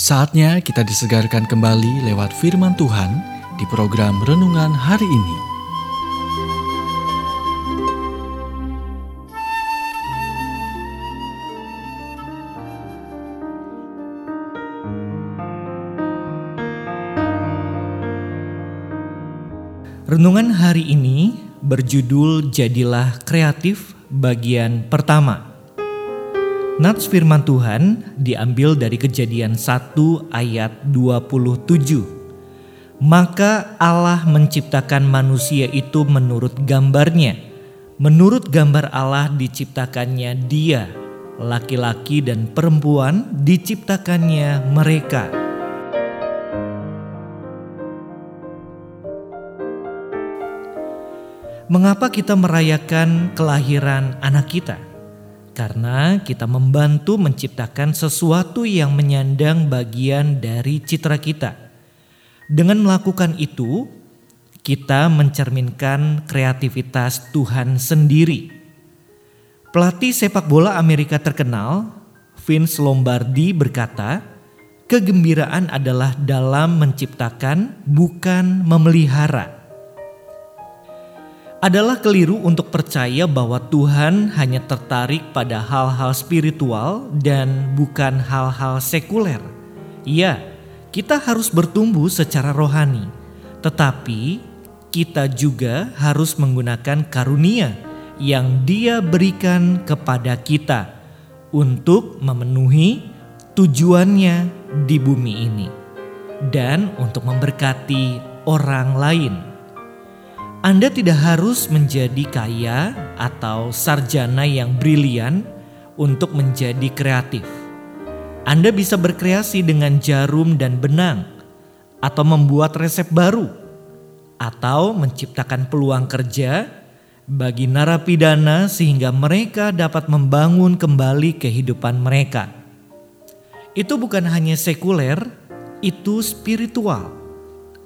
Saatnya kita disegarkan kembali lewat firman Tuhan di program renungan hari ini. Renungan hari ini berjudul Jadilah Kreatif bagian pertama. Nats firman Tuhan diambil dari kejadian 1 ayat 27. Maka Allah menciptakan manusia itu menurut gambarnya. Menurut gambar Allah diciptakannya dia, laki-laki dan perempuan diciptakannya mereka. Mengapa kita merayakan kelahiran anak kita? Karena kita membantu menciptakan sesuatu yang menyandang bagian dari citra kita. Dengan melakukan itu, kita mencerminkan kreativitas Tuhan sendiri. Pelatih sepak bola Amerika terkenal, Vince Lombardi berkata, "Kegembiraan adalah dalam menciptakan, bukan memelihara." Adalah keliru untuk percaya bahwa Tuhan hanya tertarik pada hal-hal spiritual dan bukan hal-hal sekuler. Ya, kita harus bertumbuh secara rohani, tetapi kita juga harus menggunakan karunia yang Dia berikan kepada kita untuk memenuhi tujuannya di bumi ini dan untuk memberkati orang lain. Anda tidak harus menjadi kaya atau sarjana yang brilian untuk menjadi kreatif. Anda bisa berkreasi dengan jarum dan benang, atau membuat resep baru, atau menciptakan peluang kerja bagi narapidana sehingga mereka dapat membangun kembali kehidupan mereka. Itu bukan hanya sekuler, itu spiritual.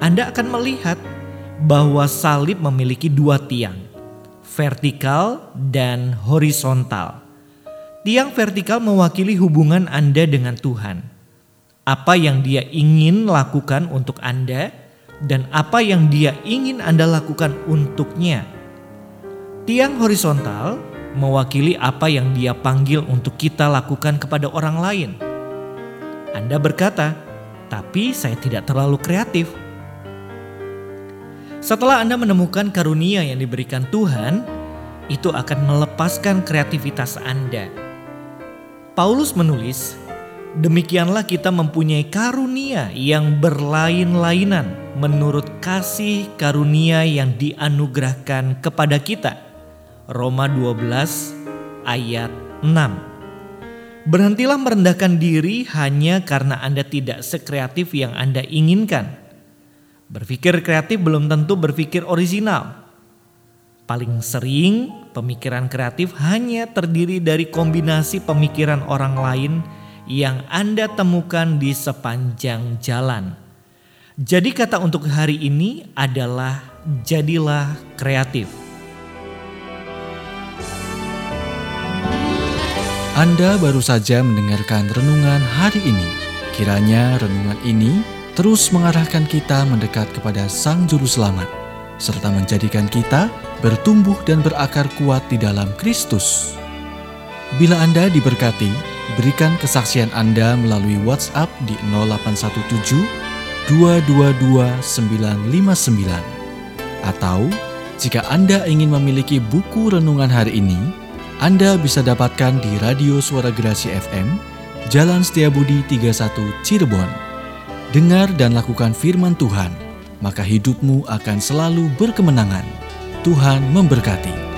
Anda akan melihat bahwa salib memiliki dua tiang, vertikal dan horizontal. Tiang vertikal mewakili hubungan Anda dengan Tuhan. Apa yang Dia ingin lakukan untuk Anda dan apa yang Dia ingin Anda lakukan untuknya. Tiang horizontal mewakili apa yang Dia panggil untuk kita lakukan kepada orang lain. Anda berkata, "Tapi saya tidak terlalu kreatif." Setelah Anda menemukan karunia yang diberikan Tuhan, itu akan melepaskan kreativitas Anda. Paulus menulis, "Demikianlah kita mempunyai karunia yang berlain-lainan menurut kasih karunia yang dianugerahkan kepada kita." Roma 12 ayat 6. Berhentilah merendahkan diri hanya karena Anda tidak sekreatif yang Anda inginkan Berpikir kreatif belum tentu berpikir original. Paling sering, pemikiran kreatif hanya terdiri dari kombinasi pemikiran orang lain yang Anda temukan di sepanjang jalan. Jadi, kata untuk hari ini adalah "jadilah kreatif". Anda baru saja mendengarkan renungan hari ini. Kiranya renungan ini terus mengarahkan kita mendekat kepada Sang Juru Selamat, serta menjadikan kita bertumbuh dan berakar kuat di dalam Kristus. Bila Anda diberkati, berikan kesaksian Anda melalui WhatsApp di 0817 222 959 atau jika Anda ingin memiliki buku renungan hari ini, Anda bisa dapatkan di Radio Suara Gerasi FM, Jalan Setiabudi 31 Cirebon dengar dan lakukan firman Tuhan, maka hidupmu akan selalu berkemenangan. Tuhan memberkati.